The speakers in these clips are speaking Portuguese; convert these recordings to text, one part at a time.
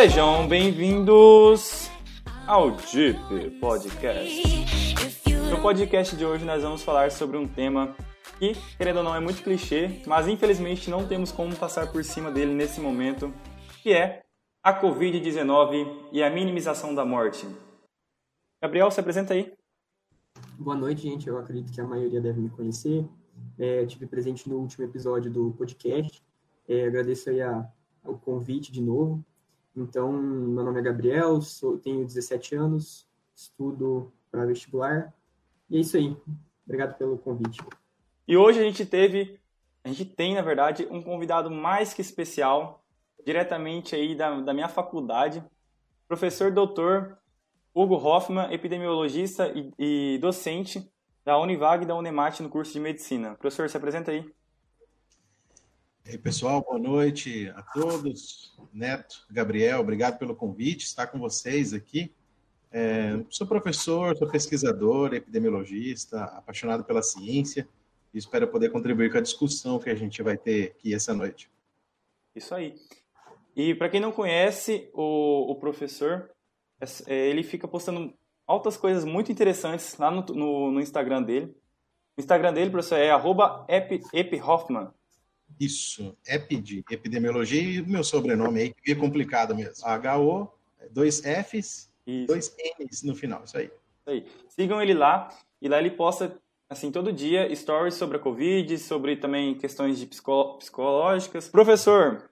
Sejam bem-vindos ao Deep Podcast. No podcast de hoje nós vamos falar sobre um tema que, querendo ou não, é muito clichê, mas infelizmente não temos como passar por cima dele nesse momento, que é a Covid-19 e a minimização da morte. Gabriel, se apresenta aí. Boa noite, gente. Eu acredito que a maioria deve me conhecer. É, tive presente no último episódio do podcast. É, agradeço aí a, o convite de novo. Então, meu nome é Gabriel, sou, tenho 17 anos, estudo para vestibular. E é isso aí. Obrigado pelo convite. E hoje a gente teve, a gente tem, na verdade, um convidado mais que especial, diretamente aí da, da minha faculdade, professor doutor Hugo Hoffman, epidemiologista e, e docente da Univag e da Unemat no curso de medicina. Professor, se apresenta aí. E aí, pessoal, boa noite a todos. Neto, Gabriel, obrigado pelo convite, estar com vocês aqui. É, sou professor, sou pesquisador, epidemiologista, apaixonado pela ciência e espero poder contribuir com a discussão que a gente vai ter aqui essa noite. Isso aí. E para quem não conhece o, o professor, é, ele fica postando altas coisas muito interessantes lá no, no, no Instagram dele. O Instagram dele, professor, é arroba ephoffman. Isso, EPID, epidemiologia, e o meu sobrenome aí, que é complicado mesmo. H-O, dois Fs, isso. dois Ns no final, isso aí. Isso aí. Sigam ele lá, e lá ele posta, assim, todo dia, stories sobre a Covid, sobre também questões de psicológicas. Professor,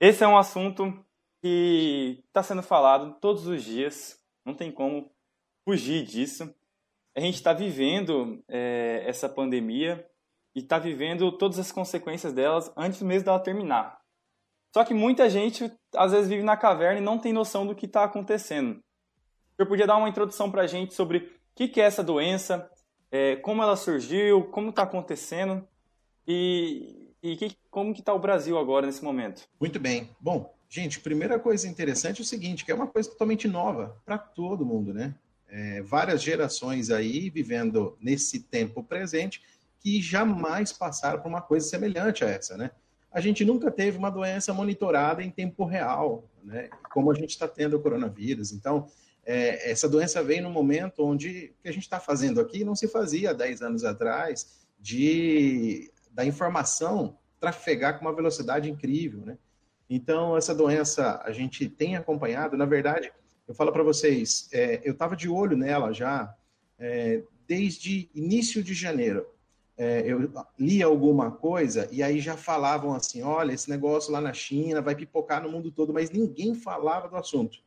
esse é um assunto que está sendo falado todos os dias, não tem como fugir disso. A gente está vivendo é, essa pandemia, e está vivendo todas as consequências delas antes mesmo dela terminar. Só que muita gente às vezes vive na caverna e não tem noção do que está acontecendo. Eu podia dar uma introdução para a gente sobre o que, que, é essa doença, é, como ela surgiu, como está acontecendo e, e que, como que está o Brasil agora nesse momento. Muito bem. Bom, gente, primeira coisa interessante é o seguinte, que é uma coisa totalmente nova para todo mundo, né? É, várias gerações aí vivendo nesse tempo presente que jamais passaram por uma coisa semelhante a essa, né? A gente nunca teve uma doença monitorada em tempo real, né? Como a gente está tendo o coronavírus. Então, é, essa doença vem no momento onde o que a gente está fazendo aqui não se fazia há 10 anos atrás, de da informação trafegar com uma velocidade incrível, né? Então, essa doença a gente tem acompanhado. Na verdade, eu falo para vocês, é, eu estava de olho nela já é, desde início de janeiro é, eu li alguma coisa e aí já falavam assim: olha, esse negócio lá na China vai pipocar no mundo todo, mas ninguém falava do assunto.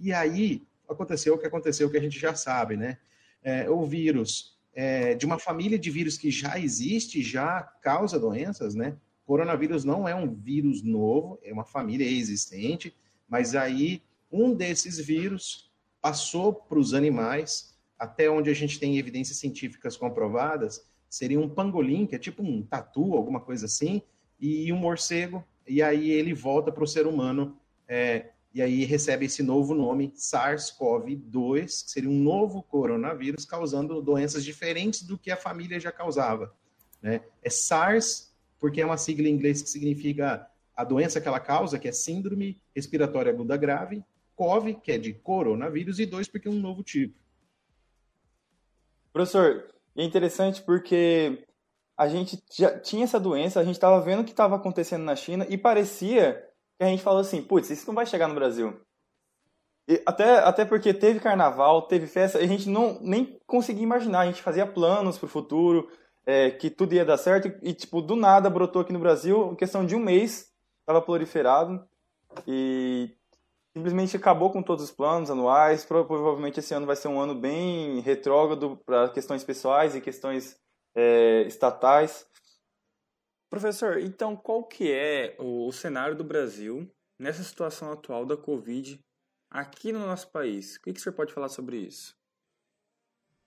E aí aconteceu o que aconteceu, que a gente já sabe, né? É, o vírus é, de uma família de vírus que já existe, já causa doenças, né? Coronavírus não é um vírus novo, é uma família existente, mas aí um desses vírus passou para os animais, até onde a gente tem evidências científicas comprovadas, seria um pangolim, que é tipo um tatu, alguma coisa assim, e um morcego, e aí ele volta para o ser humano, é, e aí recebe esse novo nome, SARS-CoV-2, que seria um novo coronavírus, causando doenças diferentes do que a família já causava. Né? É SARS, porque é uma sigla em inglês que significa a doença que ela causa, que é Síndrome Respiratória Aguda Grave, CoV, que é de coronavírus, e dois, porque é um novo tipo. Professor, e é interessante porque a gente já tinha essa doença, a gente estava vendo o que estava acontecendo na China e parecia que a gente falou assim, putz, isso não vai chegar no Brasil. E até, até porque teve carnaval, teve festa, a gente não nem conseguia imaginar, a gente fazia planos para o futuro, é, que tudo ia dar certo e, tipo, do nada brotou aqui no Brasil, em questão de um mês, estava proliferado e simplesmente acabou com todos os planos anuais. Provavelmente esse ano vai ser um ano bem retrógrado para questões pessoais e questões é, estatais. Professor, então qual que é o, o cenário do Brasil nessa situação atual da Covid aqui no nosso país? O que, que o senhor pode falar sobre isso?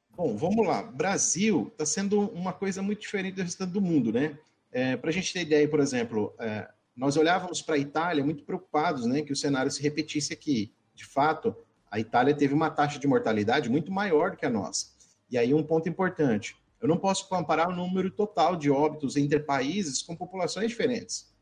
Bom, vamos lá. Brasil está sendo uma coisa muito diferente do restante do mundo, né? É, para a gente ter ideia, por exemplo, é, nós olhávamos para a Itália muito preocupados né, que o cenário se repetisse aqui. De fato, a Itália teve uma taxa de mortalidade muito maior do que a nossa. E aí um ponto importante, eu não posso comparar o número total de óbitos entre países com populações diferentes.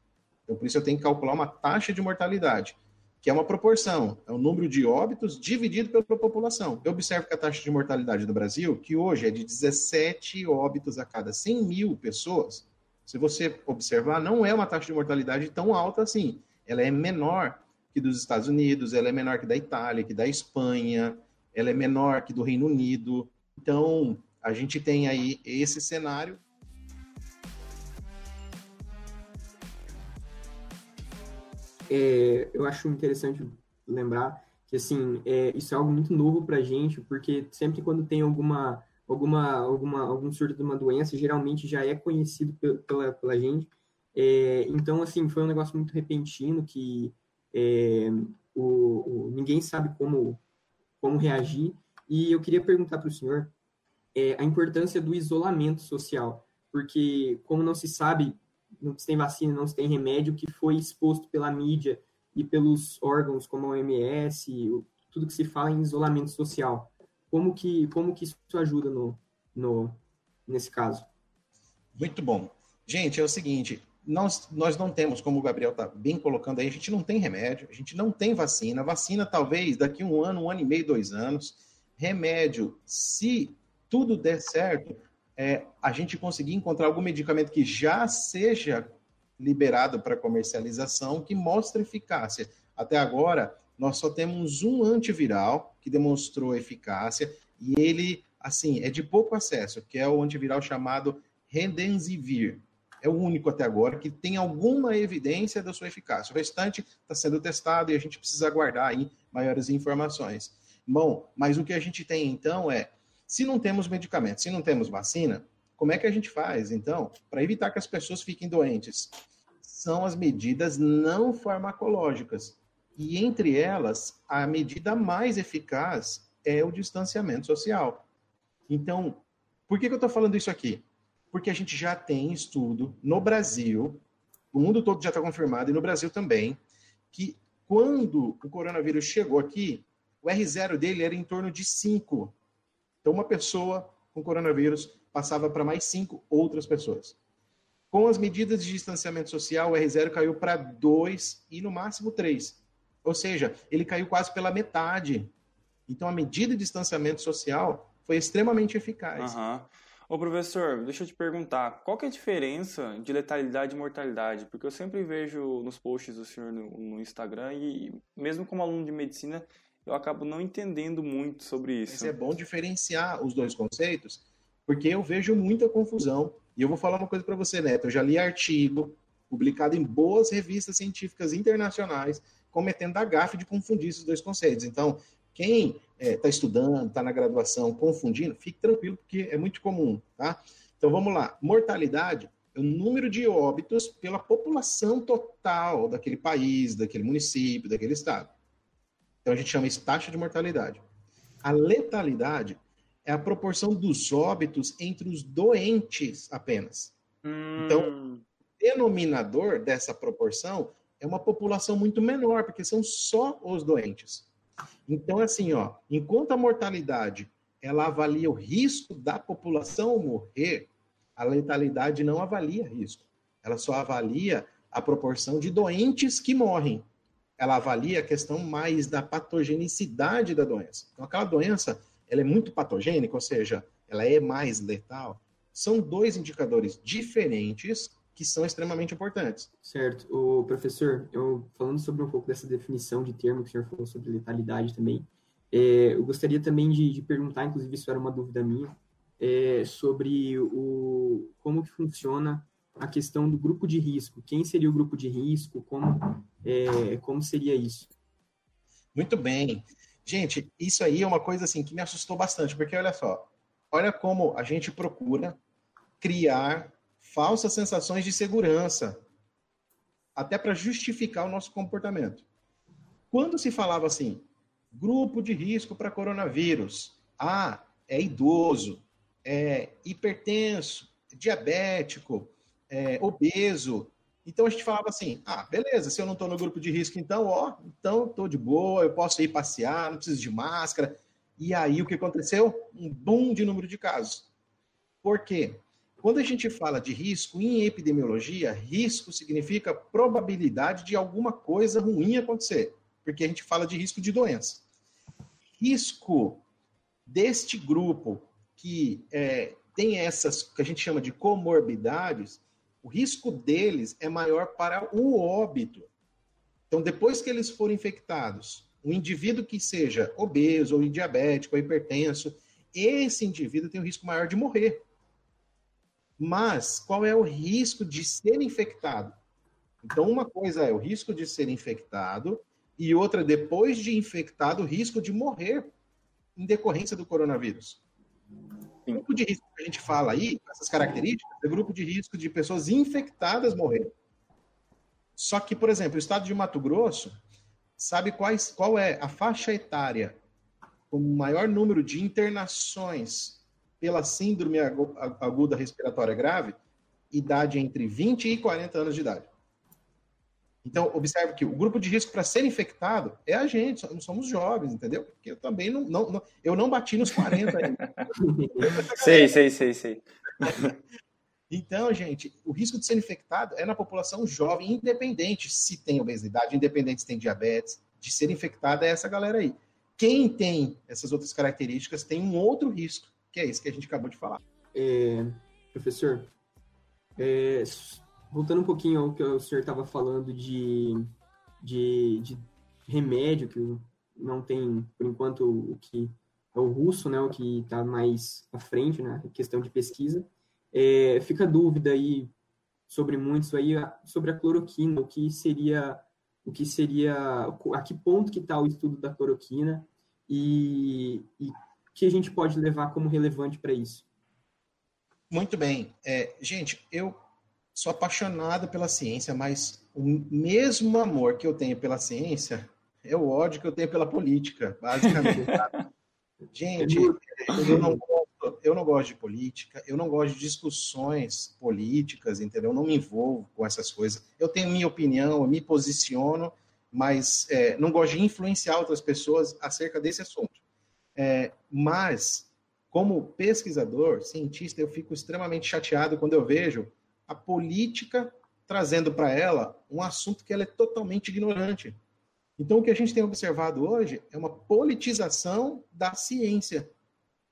Então, por isso eu tenho que calcular uma taxa de mortalidade, que é uma proporção, é o número de óbitos dividido pela população. Eu observo que a taxa de mortalidade do Brasil, que hoje é de 17 óbitos a cada 100 mil pessoas, se você observar, não é uma taxa de mortalidade tão alta assim. Ela é menor que dos Estados Unidos, ela é menor que da Itália, que da Espanha, ela é menor que do Reino Unido. Então, a gente tem aí esse cenário. É, eu acho interessante lembrar que assim é, isso é algo muito novo para gente, porque sempre quando tem alguma alguma alguma algum surto de uma doença, geralmente já é conhecido pela, pela gente. É, então assim foi um negócio muito repentino que é, o, o, ninguém sabe como como reagir. E eu queria perguntar para o senhor é, a importância do isolamento social, porque como não se sabe, não se tem vacina, não se tem remédio, que foi exposto pela mídia e pelos órgãos como a OMS, tudo que se fala em isolamento social. Como que, como que isso ajuda no, no, nesse caso? Muito bom. Gente, é o seguinte, nós, nós não temos, como o Gabriel está bem colocando aí, a gente não tem remédio, a gente não tem vacina. Vacina, talvez, daqui um ano, um ano e meio, dois anos. Remédio, se tudo der certo, é, a gente conseguir encontrar algum medicamento que já seja liberado para comercialização, que mostre eficácia. Até agora, nós só temos um antiviral que demonstrou eficácia e ele, assim, é de pouco acesso, que é o antiviral chamado Redensivir é o único até agora que tem alguma evidência da sua eficácia. O restante está sendo testado e a gente precisa aguardar aí maiores informações. Bom, mas o que a gente tem então é, se não temos medicamento, se não temos vacina, como é que a gente faz então para evitar que as pessoas fiquem doentes? São as medidas não farmacológicas. E entre elas, a medida mais eficaz é o distanciamento social. Então, por que, que eu estou falando isso aqui? porque a gente já tem estudo no Brasil, o mundo todo já está confirmado, e no Brasil também, que quando o coronavírus chegou aqui, o R0 dele era em torno de 5. Então, uma pessoa com coronavírus passava para mais 5 outras pessoas. Com as medidas de distanciamento social, o R0 caiu para 2 e no máximo 3. Ou seja, ele caiu quase pela metade. Então, a medida de distanciamento social foi extremamente eficaz. Uhum. Ô professor, deixa eu te perguntar, qual que é a diferença de letalidade e mortalidade? Porque eu sempre vejo nos posts do senhor no, no Instagram e mesmo como aluno de medicina, eu acabo não entendendo muito sobre isso. Mas é bom diferenciar os dois conceitos, porque eu vejo muita confusão. E eu vou falar uma coisa para você, Neto. Eu já li artigo publicado em boas revistas científicas internacionais cometendo a gafe de confundir esses dois conceitos. Então, quem está é, tá estudando, está na graduação, confundindo, fique tranquilo, porque é muito comum, tá? Então vamos lá. Mortalidade é o número de óbitos pela população total daquele país, daquele município, daquele estado. Então a gente chama isso taxa de mortalidade. A letalidade é a proporção dos óbitos entre os doentes apenas. Hum. Então, o denominador dessa proporção é uma população muito menor, porque são só os doentes. Então, assim, ó, enquanto a mortalidade ela avalia o risco da população morrer, a letalidade não avalia risco. Ela só avalia a proporção de doentes que morrem. Ela avalia a questão mais da patogenicidade da doença. Então, aquela doença, ela é muito patogênica, ou seja, ela é mais letal. São dois indicadores diferentes que são extremamente importantes. Certo. O professor, eu falando sobre um pouco dessa definição de termo que o senhor falou sobre letalidade também, é, eu gostaria também de, de, perguntar, inclusive isso era uma dúvida minha, é, sobre o como que funciona a questão do grupo de risco. Quem seria o grupo de risco? Como, é, como seria isso? Muito bem. Gente, isso aí é uma coisa assim que me assustou bastante, porque olha só, olha como a gente procura criar falsas sensações de segurança, até para justificar o nosso comportamento. Quando se falava assim, grupo de risco para coronavírus, ah, é idoso, é hipertenso, diabético, é obeso. Então a gente falava assim: ah, beleza, se eu não estou no grupo de risco, então, ó, então estou de boa, eu posso ir passear, não preciso de máscara. E aí o que aconteceu? Um boom de número de casos. Por quê? Quando a gente fala de risco em epidemiologia, risco significa probabilidade de alguma coisa ruim acontecer, porque a gente fala de risco de doença. Risco deste grupo que é, tem essas que a gente chama de comorbidades, o risco deles é maior para o óbito. Então, depois que eles forem infectados, um indivíduo que seja obeso, ou diabético, ou hipertenso, esse indivíduo tem um risco maior de morrer. Mas qual é o risco de ser infectado? Então, uma coisa é o risco de ser infectado, e outra, depois de infectado, o risco de morrer em decorrência do coronavírus. O grupo de risco que a gente fala aí, essas características, é grupo de risco de pessoas infectadas morrer. Só que, por exemplo, o estado de Mato Grosso, sabe quais, qual é a faixa etária com o maior número de internações pela síndrome aguda respiratória grave? Idade entre 20 e 40 anos de idade. Então, observe que o grupo de risco para ser infectado é a gente, somos jovens, entendeu? Porque eu também não, não, não eu não bati nos 40 ainda. sei, sei, sei, sei. Então, gente, o risco de ser infectado é na população jovem, independente se tem obesidade, independente se tem diabetes, de ser infectado é essa galera aí. Quem tem essas outras características tem um outro risco, que é esse que a gente acabou de falar. É, professor, é, voltando um pouquinho ao que o senhor estava falando de, de, de, remédio, que não tem, por enquanto, o que é o russo, né, o que está mais à frente, né, questão de pesquisa. É, fica dúvida aí sobre muito isso aí, sobre a cloroquina, o que seria, o que seria, a que ponto que está o estudo da cloroquina e, e que a gente pode levar como relevante para isso. Muito bem. É, gente, eu sou apaixonado pela ciência, mas o mesmo amor que eu tenho pela ciência é o ódio que eu tenho pela política, basicamente. Gente, eu não, gosto, eu não gosto de política, eu não gosto de discussões políticas, entendeu? Eu não me envolvo com essas coisas. Eu tenho minha opinião, eu me posiciono, mas é, não gosto de influenciar outras pessoas acerca desse assunto. É, mas, como pesquisador, cientista, eu fico extremamente chateado quando eu vejo a política trazendo para ela um assunto que ela é totalmente ignorante. Então, o que a gente tem observado hoje é uma politização da ciência.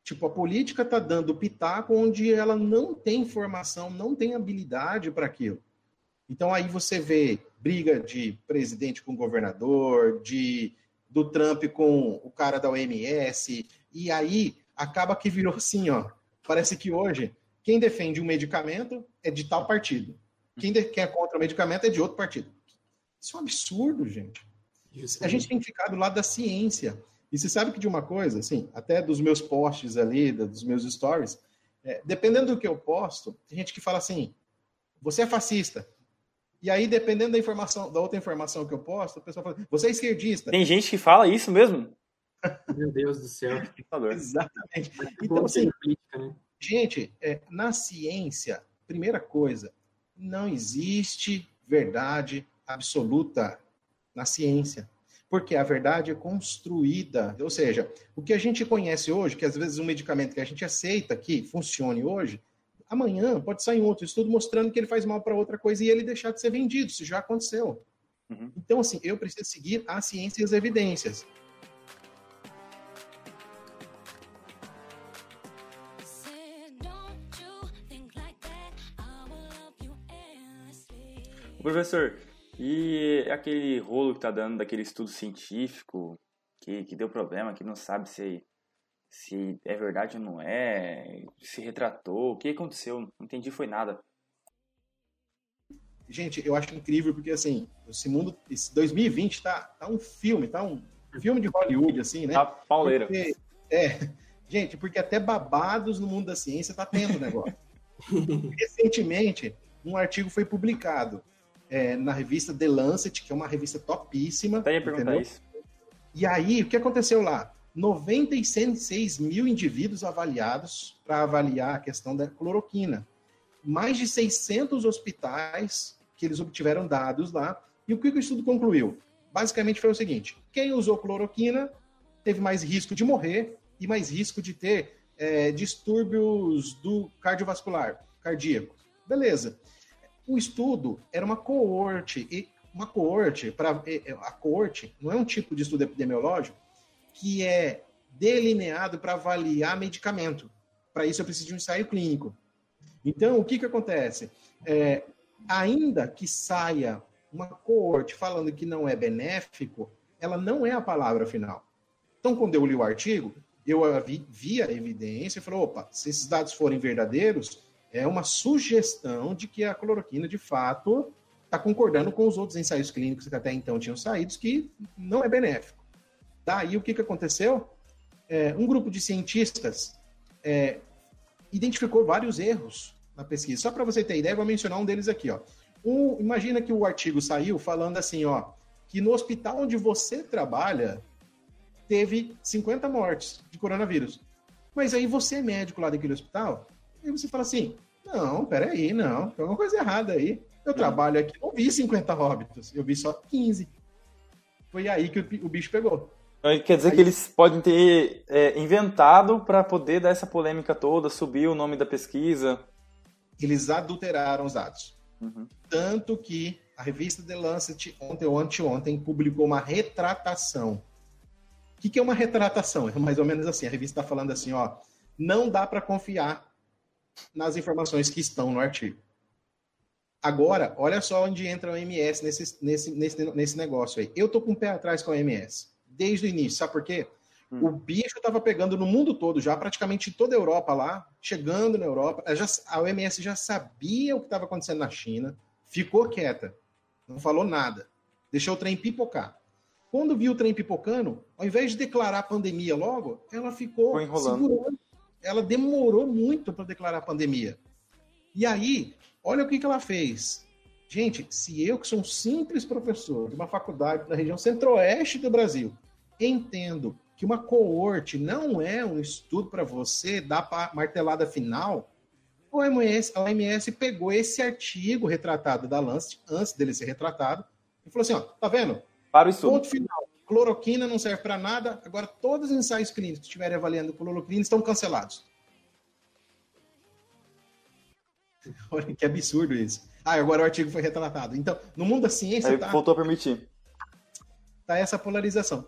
Tipo, a política está dando pitaco onde ela não tem informação, não tem habilidade para aquilo. Então, aí você vê briga de presidente com governador, de do Trump com o cara da OMS, e aí acaba que virou assim, ó. Parece que hoje quem defende um medicamento é de tal partido. Quem quer é contra o medicamento é de outro partido. Isso é um absurdo, gente. A gente tem que ficar do lado da ciência. E você sabe que de uma coisa, assim, até dos meus posts ali, dos meus stories, é, dependendo do que eu posto, tem gente que fala assim: você é fascista. E aí, dependendo da informação, da outra informação que eu posto, a pessoa fala: você é esquerdista. Tem gente que fala isso mesmo? Meu Deus do céu. Exatamente. Então, assim, né? Gente, é, na ciência, primeira coisa, não existe verdade absoluta na ciência. Porque a verdade é construída. Ou seja, o que a gente conhece hoje, que às vezes um medicamento que a gente aceita que funcione hoje, amanhã pode sair um outro estudo mostrando que ele faz mal para outra coisa e ele deixar de ser vendido. Isso já aconteceu. Uhum. Então, assim, eu preciso seguir a ciência e as evidências. Professor, e aquele rolo que tá dando daquele estudo científico que, que deu problema, que não sabe se, se é verdade ou não é, se retratou, o que aconteceu? Não entendi, foi nada. Gente, eu acho incrível porque assim, esse mundo, esse 2020 tá, tá um filme, tá um filme de Hollywood, assim, né? Tá pauleira. Porque, é, gente, porque até babados no mundo da ciência tá tendo negócio. Recentemente, um artigo foi publicado é, na revista The Lancet, que é uma revista topíssima. Tem a perguntar isso. E aí, o que aconteceu lá? 96 mil indivíduos avaliados para avaliar a questão da cloroquina. Mais de 600 hospitais que eles obtiveram dados lá. E o que o estudo concluiu? Basicamente foi o seguinte: quem usou cloroquina teve mais risco de morrer e mais risco de ter é, distúrbios do cardiovascular, cardíaco. Beleza. O estudo era uma coorte, e uma coorte, para a coorte não é um tipo de estudo epidemiológico que é delineado para avaliar medicamento. Para isso eu preciso de um ensaio clínico. Então, o que, que acontece? É, ainda que saia uma coorte falando que não é benéfico, ela não é a palavra final. Então, quando eu li o artigo, eu vi, vi a evidência e falei, opa, se esses dados forem verdadeiros, é uma sugestão de que a cloroquina, de fato, está concordando com os outros ensaios clínicos que até então tinham saído, que não é benéfico. Daí, o que, que aconteceu? É, um grupo de cientistas é, identificou vários erros na pesquisa. Só para você ter ideia, vou mencionar um deles aqui. Ó. Um, imagina que o artigo saiu falando assim, ó, que no hospital onde você trabalha teve 50 mortes de coronavírus. Mas aí você é médico lá daquele hospital, e você fala assim, não, peraí, não, tem alguma coisa errada aí. Eu trabalho aqui, não vi 50 óbitos, eu vi só 15. Foi aí que o, bicho pegou. Então, quer dizer que eles podem ter é, inventado para poder dar essa polêmica toda, subir o nome da pesquisa. Eles adulteraram os dados. Uhum. Tanto que a revista The Lancet, ontem ou anteontem, publicou uma retratação. O que, que é uma retratação? É mais ou menos assim: a revista está falando assim, ó, não dá para confiar nas informações que estão no artigo. Agora, olha só onde entra o OMS nesse, nesse, nesse, nesse negócio aí. Eu tô com o pé atrás com a OMS, desde o início. Sabe por quê? Hum. O bicho estava pegando no mundo todo já, praticamente toda a Europa lá, chegando na Europa. Já, a OMS já sabia o que estava acontecendo na China, ficou quieta, não falou nada, deixou o trem pipocar. Quando viu o trem pipocando, ao invés de declarar a pandemia logo, ela ficou segurando. Ela demorou muito para declarar a pandemia. E aí, olha o que, que ela fez. Gente, se eu, que sou um simples professor de uma faculdade da região centro-oeste do Brasil, entendo que uma coorte não é um estudo para você dar a martelada final, o OMS, a OMS pegou esse artigo retratado da Lancet, antes dele ser retratado, e falou assim: ó, tá vendo? Para o estudo. Ponto final. Cloroquina não serve para nada, agora todos os ensaios clínicos que estiverem avaliando cloroquina estão cancelados. Olha que absurdo isso. Ah, agora o artigo foi retratado. Então, no mundo da ciência. Aí tá, voltou a permitir. Tá essa polarização.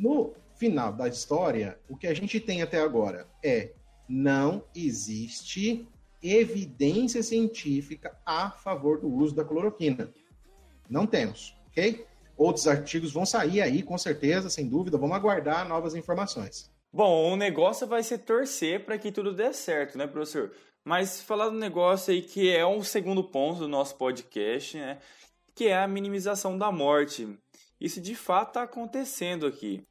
No final da história, o que a gente tem até agora é não existe evidência científica a favor do uso da cloroquina. Não temos, ok? Outros artigos vão sair aí, com certeza, sem dúvida. Vamos aguardar novas informações. Bom, o negócio vai ser torcer para que tudo dê certo, né, professor? Mas falar do negócio aí que é um segundo ponto do nosso podcast, né? Que é a minimização da morte. Isso de fato está acontecendo aqui.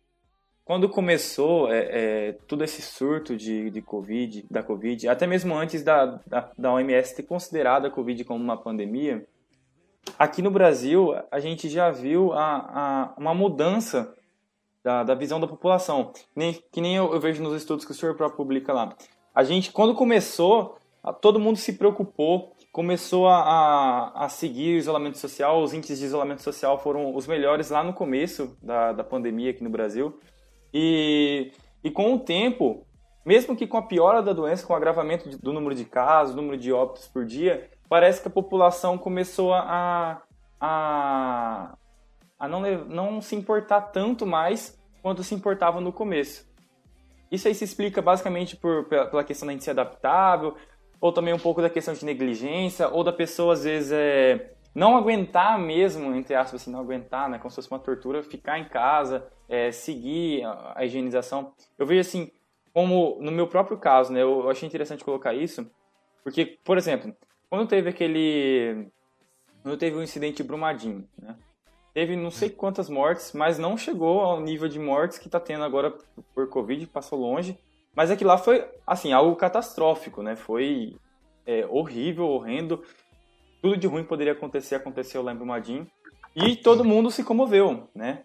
Quando começou é, é, todo esse surto de, de Covid, da Covid, até mesmo antes da, da, da OMS ter considerado a Covid como uma pandemia, aqui no Brasil a gente já viu a, a, uma mudança da, da visão da população, nem, que nem eu, eu, vejo nos estudos que o senhor próprio publica lá. A gente, quando começou, todo mundo se preocupou, começou a, a, a, seguir o isolamento social, os índices de isolamento social foram os melhores lá no começo da, da pandemia aqui no Brasil. E, e com o tempo, mesmo que com a piora da doença, com o agravamento do número de casos, número de óbitos por dia, parece que a população começou a, a, a não, não se importar tanto mais quanto se importava no começo. Isso aí se explica basicamente por, pela questão da gente ser adaptável, ou também um pouco da questão de negligência, ou da pessoa às vezes é, não aguentar mesmo, entre aspas, assim, não aguentar, né, como se fosse uma tortura, ficar em casa, é, seguir a, higienização. Eu vejo assim, como no meu próprio caso, né, eu, achei interessante colocar isso, porque, por exemplo, quando teve aquele, quando teve o um incidente de Brumadinho, né, teve não sei quantas mortes, mas não chegou ao nível de mortes que está tendo agora por Covid, passou longe, mas aquilo lá foi, assim, algo catastrófico, né, foi é, horrível, horrendo, tudo de ruim poderia acontecer, aconteceu lá em Brumadinho. E todo mundo se comoveu, né?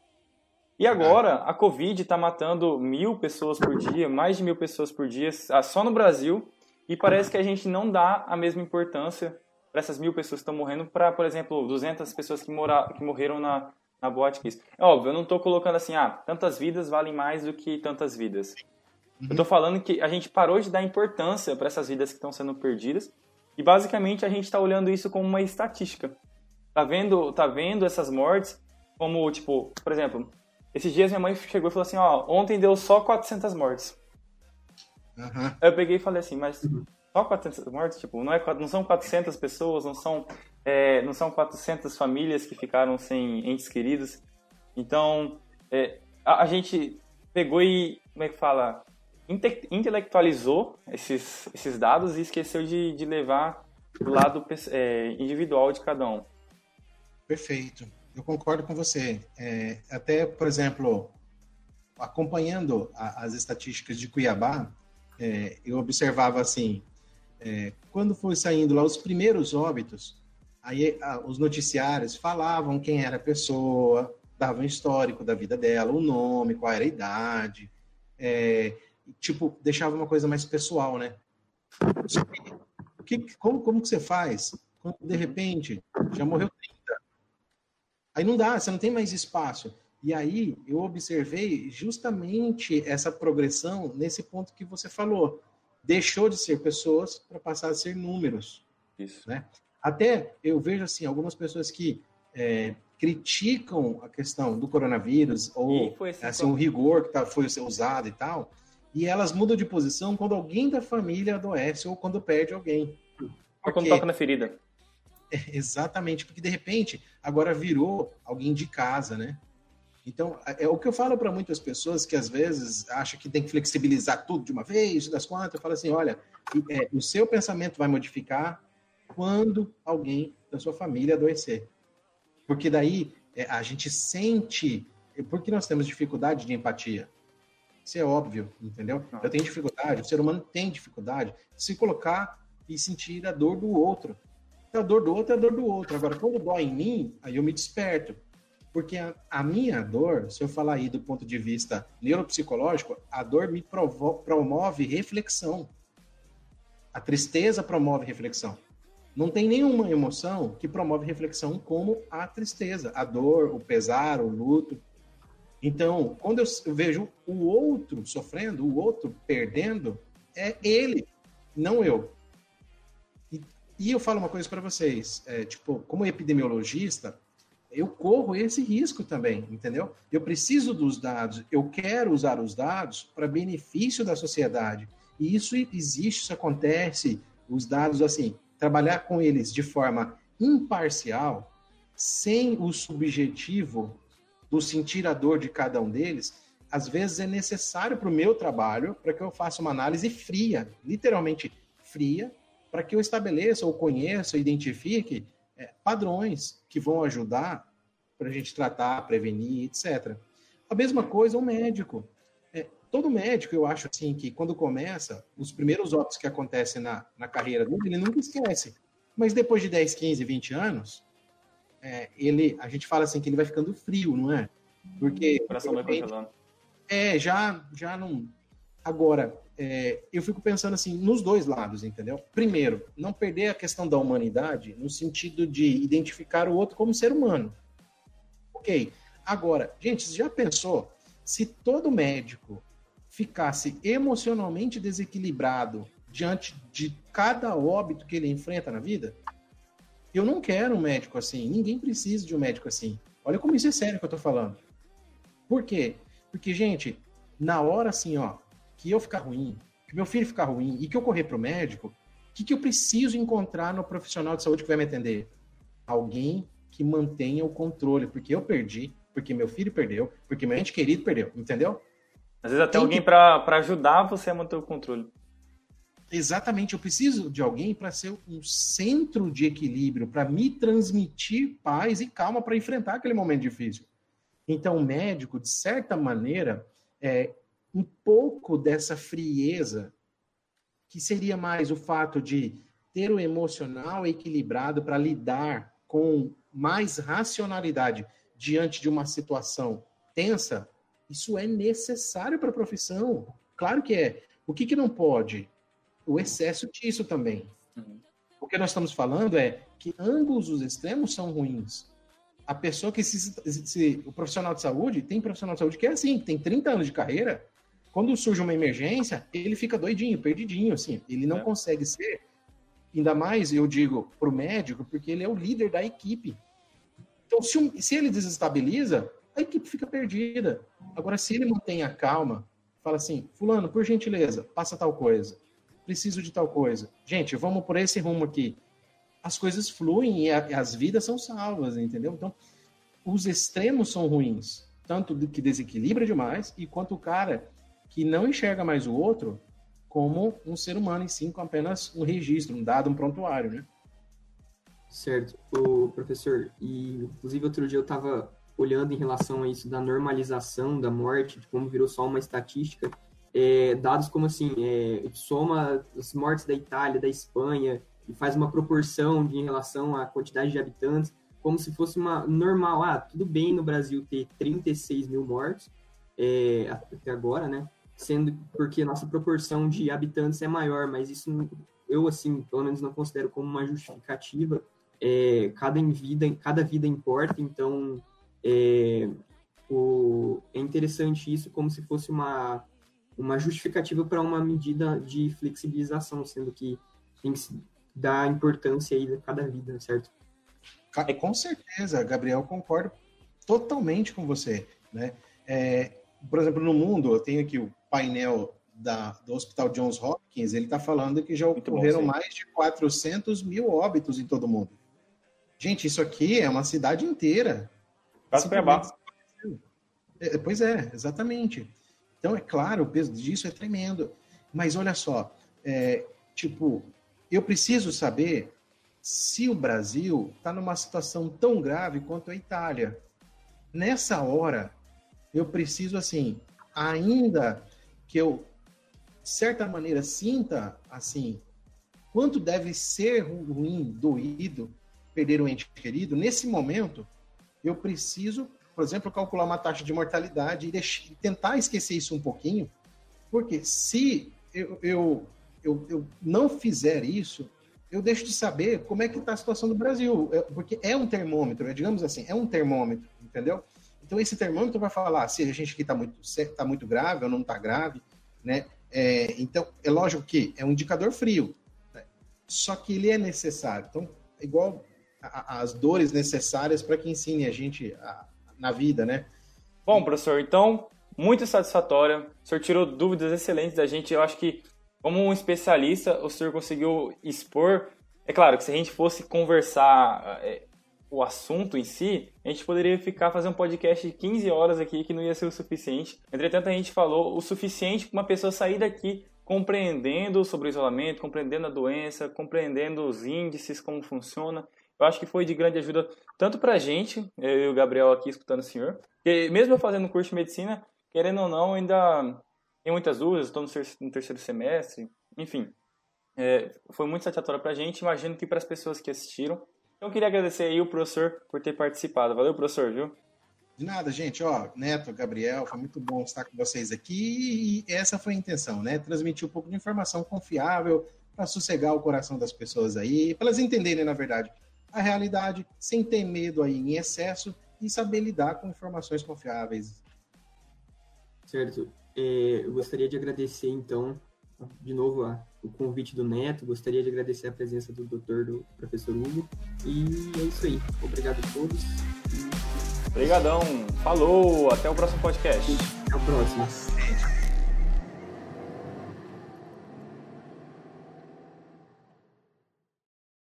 E agora a Covid está matando mil pessoas por dia, mais de mil pessoas por dia, ah, só no Brasil. E parece que a gente não dá a mesma importância para essas mil pessoas que estão morrendo, para, por exemplo, 200 pessoas que, mora, que morreram na, na Boate Kiss. É óbvio, eu não estou colocando assim, ah, tantas vidas valem mais do que tantas vidas. Uhum. Eu tô falando que a gente parou de dar importância para essas vidas que estão sendo perdidas e basicamente a gente está olhando isso como uma estatística. Tá vendo, tá vendo essas mortes como, tipo, por exemplo, esses dias minha mãe chegou e falou assim, ó, ontem deu só 400 mortes. Uhum. Eu peguei e falei assim, mas só 400 mortes? Tipo, não, é, não são 400 pessoas, não são, é, não são 400 famílias que ficaram sem entes queridos. Então, é, a, a, gente pegou e, como é que fala, inte, intelectualizou esses, esses dados e esqueceu de, de levar o lado é, individual de cada um. Perfeito. Eu concordo com você. É, até, por exemplo, acompanhando a, as estatísticas de Cuiabá, é, eu observava assim, é, quando foi saindo lá os primeiros óbitos, aí a, os noticiários falavam quem era a pessoa, davam histórico da vida dela, o nome, qual era a idade, é, tipo, deixava uma coisa mais pessoal, né? Que, como, como que você faz? Quando, de repente, já morreu 30, Aí não dá, você não tem mais espaço. E aí eu observei justamente essa progressão nesse ponto que você falou. Deixou de ser pessoas para passar a ser números. Isso. Né? Até eu vejo assim algumas pessoas que é, criticam a questão do coronavírus ou assim, o rigor que tá, foi usado e tal, e elas mudam de posição quando alguém da família adoece ou quando perde alguém. Ou quando toca na ferida. É, exatamente, porque de repente agora virou alguém de casa, né? Então, é, é o que eu falo para muitas pessoas que às vezes acham que tem que flexibilizar tudo de uma vez, das quantas, eu falo assim, olha, é, o seu pensamento vai modificar quando alguém da sua família adoecer. Porque daí é, a gente sente, porque nós temos dificuldade de empatia. Isso é óbvio, entendeu? Eu tenho dificuldade, o ser humano tem dificuldade de se colocar e sentir a dor do outro. A dor do outro é a dor do outro. Agora, quando dói em mim, aí eu me desperto. Porque a, a minha dor, se eu falar aí do ponto de vista neuropsicológico, a dor me provo, promove reflexão. A tristeza promove reflexão. Não tem nenhuma emoção que promove reflexão como a tristeza, a dor, o pesar, o luto. Então, quando eu vejo o outro sofrendo, o outro perdendo, é ele, não eu. E eu falo uma coisa para vocês, é, tipo, como epidemiologista, eu corro esse risco também, entendeu? Eu preciso dos dados, eu quero usar os dados para benefício da sociedade. E isso existe, isso acontece, os dados, assim, trabalhar com eles de forma imparcial, sem o subjetivo do sentir a dor de cada um deles, às vezes é necessário para o meu trabalho, para que eu faça uma análise fria, literalmente fria, para que eu estabeleça ou conheça, identifique é, padrões que vão ajudar para a gente tratar, prevenir, etc. A mesma coisa o médico. É, todo médico, eu acho assim, que quando começa, os primeiros óbitos que acontecem na, na carreira dele, ele nunca esquece. Mas depois de 10, 15, 20 anos, é, ele, a gente fala assim que ele vai ficando frio, não é? Porque. O coração vai congelando. É, já, já não. Agora, é, eu fico pensando assim, nos dois lados, entendeu? Primeiro, não perder a questão da humanidade no sentido de identificar o outro como ser humano. Ok. Agora, gente, já pensou se todo médico ficasse emocionalmente desequilibrado diante de cada óbito que ele enfrenta na vida? Eu não quero um médico assim. Ninguém precisa de um médico assim. Olha como isso é sério que eu tô falando. Por quê? Porque, gente, na hora assim, ó, que eu ficar ruim, que meu filho ficar ruim e que eu correr para o médico, o que, que eu preciso encontrar no profissional de saúde que vai me atender? Alguém que mantenha o controle, porque eu perdi, porque meu filho perdeu, porque meu ente querido perdeu, entendeu? Às vezes até Tem alguém que... para ajudar você a manter o controle. Exatamente, eu preciso de alguém para ser um centro de equilíbrio, para me transmitir paz e calma para enfrentar aquele momento difícil. Então, o médico, de certa maneira, é, um pouco dessa frieza, que seria mais o fato de ter o emocional equilibrado para lidar com mais racionalidade diante de uma situação tensa, isso é necessário para a profissão. Claro que é. O que, que não pode? O excesso disso também. Uhum. O que nós estamos falando é que ambos os extremos são ruins. A pessoa que se, se, o profissional de saúde, tem profissional de saúde que é assim, tem 30 anos de carreira, quando surge uma emergência, ele fica doidinho, perdidinho, assim. Ele não é. consegue ser, ainda mais, eu digo, para o médico, porque ele é o líder da equipe. Então, se, um, se ele desestabiliza, a equipe fica perdida. Agora, se ele mantém a calma, fala assim, fulano, por gentileza, passa tal coisa. Preciso de tal coisa. Gente, vamos por esse rumo aqui. As coisas fluem e a, as vidas são salvas, entendeu? Então, os extremos são ruins. Tanto que desequilibra demais, e quanto o cara que não enxerga mais o outro como um ser humano, e sim com apenas um registro, um dado, um prontuário, né? Certo. O professor, e inclusive outro dia eu estava olhando em relação a isso da normalização da morte, de como virou só uma estatística, é, dados como assim, é, soma as mortes da Itália, da Espanha, e faz uma proporção de, em relação à quantidade de habitantes, como se fosse uma normal. Ah, tudo bem no Brasil ter 36 mil mortos, é, até agora, né? Sendo porque a nossa proporção de habitantes é maior, mas isso eu, assim, pelo menos não considero como uma justificativa. É, cada, vida, cada vida importa, então é, o, é interessante isso como se fosse uma, uma justificativa para uma medida de flexibilização, sendo que tem que dar importância aí a cada vida, certo? Com certeza, Gabriel, concordo totalmente com você. Né? É, por exemplo, no mundo, eu tenho aqui o painel da, do Hospital Johns Hopkins, ele está falando que já ocorreram bom, mais de 400 mil óbitos em todo o mundo. Gente, isso aqui é uma cidade inteira. Quase Cuiabá. É, pois é, exatamente. Então, é claro, o peso disso é tremendo. Mas olha só, é, tipo, eu preciso saber se o Brasil está numa situação tão grave quanto a Itália. Nessa hora, eu preciso, assim, ainda que eu, de certa maneira, sinta, assim, quanto deve ser ruim, doído, perder um ente querido, nesse momento, eu preciso, por exemplo, calcular uma taxa de mortalidade e deixar, tentar esquecer isso um pouquinho, porque se eu, eu, eu, eu não fizer isso, eu deixo de saber como é que está a situação do Brasil, é, porque é um termômetro, é, digamos assim, é um termômetro, entendeu? Então esse termômetro vai falar se a gente aqui está muito, tá muito grave ou não está grave, né? É, então é lógico que é um indicador frio, né? só que ele é necessário. Então igual as dores necessárias para que ensine a gente a, na vida, né? Bom, professor, então, muito satisfatória. O senhor tirou dúvidas excelentes da gente. Eu acho que, como um especialista, o senhor conseguiu expor. É claro que se a gente fosse conversar é, o assunto em si, a gente poderia ficar fazendo um podcast de 15 horas aqui que não ia ser o suficiente. Entretanto, a gente falou o suficiente para uma pessoa sair daqui compreendendo sobre o isolamento, compreendendo a doença, compreendendo os índices, como funciona eu acho que foi de grande ajuda tanto para a gente, eu e o Gabriel aqui escutando o senhor, que mesmo eu fazendo curso de medicina, querendo ou não, ainda tem muitas dúvidas, estou no terceiro semestre, enfim. É, foi muito satisfatório para a gente, imagino que para as pessoas que assistiram. Então, eu queria agradecer aí o professor por ter participado. Valeu, professor, viu? De nada, gente. Ó, Neto, Gabriel, foi muito bom estar com vocês aqui e essa foi a intenção, né? Transmitir um pouco de informação confiável para sossegar o coração das pessoas aí, para elas entenderem, na verdade, a realidade sem ter medo aí em excesso e saber lidar com informações confiáveis. Certo. É, eu gostaria de agradecer, então, de novo a, o convite do Neto, gostaria de agradecer a presença do doutor, do professor Hugo, e é isso aí. Obrigado a todos. Obrigadão. Falou. Até o próximo podcast. Até o próximo.